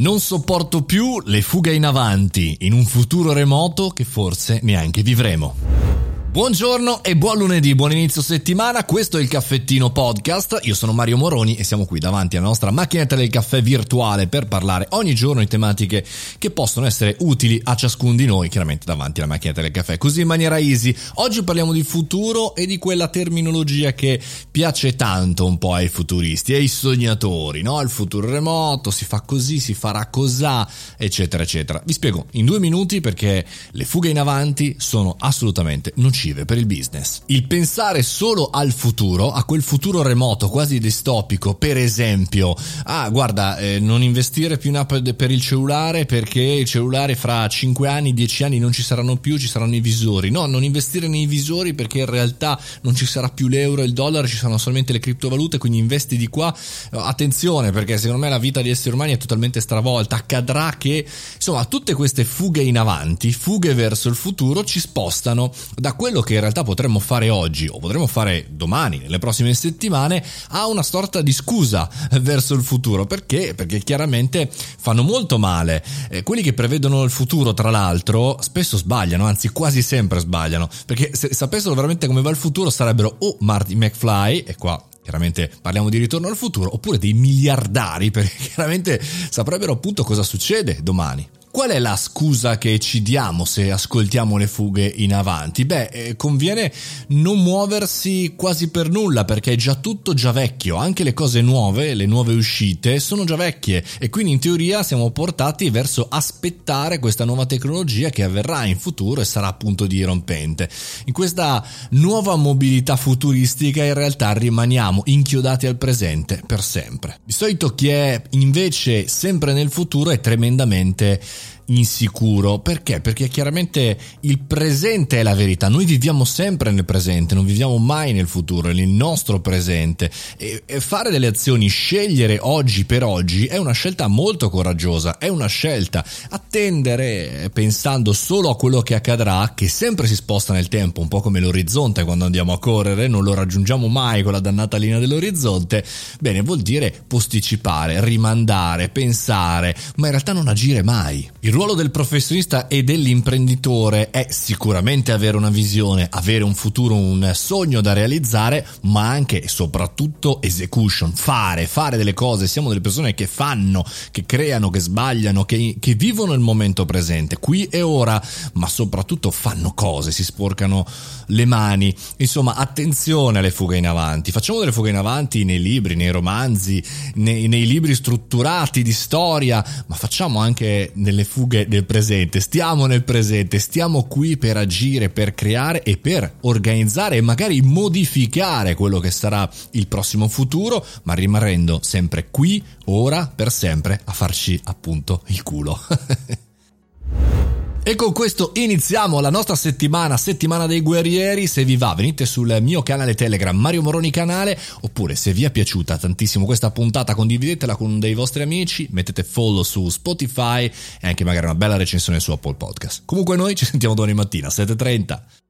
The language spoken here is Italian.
Non sopporto più le fughe in avanti in un futuro remoto che forse neanche vivremo. Buongiorno e buon lunedì, buon inizio settimana, questo è il caffettino podcast, io sono Mario Moroni e siamo qui davanti alla nostra macchinetta del caffè virtuale per parlare ogni giorno di tematiche che possono essere utili a ciascuno di noi, chiaramente davanti alla macchinetta del caffè, così in maniera easy. Oggi parliamo di futuro e di quella terminologia che piace tanto un po' ai futuristi, ai sognatori, no? Il futuro remoto, si fa così, si farà cosà, eccetera, eccetera. Vi spiego in due minuti perché le fughe in avanti sono assolutamente non nocive per il business. Il pensare solo al futuro, a quel futuro remoto, quasi distopico, per esempio, ah guarda, eh, non investire più in app per il cellulare perché il cellulare fra 5 anni, 10 anni non ci saranno più, ci saranno i visori. No, non investire nei visori perché in realtà non ci sarà più l'euro e il dollaro, ci saranno solamente le criptovalute, quindi investi di qua. Attenzione perché secondo me la vita di esseri umani è totalmente stravolta. Accadrà che, insomma, tutte queste fughe in avanti, fughe verso il futuro, ci spostano da quel quello che in realtà potremmo fare oggi o potremmo fare domani, nelle prossime settimane, ha una sorta di scusa verso il futuro. Perché? Perché chiaramente fanno molto male. Eh, quelli che prevedono il futuro, tra l'altro, spesso sbagliano, anzi quasi sempre sbagliano. Perché se sapessero veramente come va il futuro sarebbero o Marty McFly, e qua chiaramente parliamo di ritorno al futuro, oppure dei miliardari, perché chiaramente saprebbero appunto cosa succede domani. Qual è la scusa che ci diamo se ascoltiamo le fughe in avanti? Beh, eh, conviene non muoversi quasi per nulla perché è già tutto già vecchio, anche le cose nuove, le nuove uscite sono già vecchie e quindi in teoria siamo portati verso aspettare questa nuova tecnologia che avverrà in futuro e sarà appunto dirompente. In questa nuova mobilità futuristica in realtà rimaniamo inchiodati al presente per sempre. Di solito chi è invece sempre nel futuro è tremendamente insicuro. Perché? Perché chiaramente il presente è la verità. Noi viviamo sempre nel presente, non viviamo mai nel futuro, è il nostro presente. E, e fare delle azioni, scegliere oggi per oggi, è una scelta molto coraggiosa, è una scelta. Attendere pensando solo a quello che accadrà, che sempre si sposta nel tempo, un po' come l'orizzonte quando andiamo a correre, non lo raggiungiamo mai con la dannata linea dell'orizzonte, bene, vuol dire posticipare, rimandare, pensare, ma in realtà non agire mai. Il ruolo del professionista e dell'imprenditore è sicuramente avere una visione, avere un futuro, un sogno da realizzare, ma anche e soprattutto execution, fare, fare delle cose. Siamo delle persone che fanno, che creano, che sbagliano, che, che vivono il momento presente, qui e ora, ma soprattutto fanno cose, si sporcano le mani. Insomma, attenzione alle fughe in avanti. Facciamo delle fughe in avanti nei libri, nei romanzi, nei, nei libri strutturati di storia, ma facciamo anche nelle fughe fughe del presente, stiamo nel presente, stiamo qui per agire, per creare e per organizzare e magari modificare quello che sarà il prossimo futuro, ma rimanendo sempre qui, ora, per sempre, a farci appunto il culo. E con questo iniziamo la nostra settimana, settimana dei guerrieri. Se vi va, venite sul mio canale Telegram, Mario Moroni Canale, oppure se vi è piaciuta tantissimo questa puntata, condividetela con dei vostri amici, mettete follow su Spotify e anche magari una bella recensione su Apple Podcast. Comunque noi ci sentiamo domani mattina, 7.30.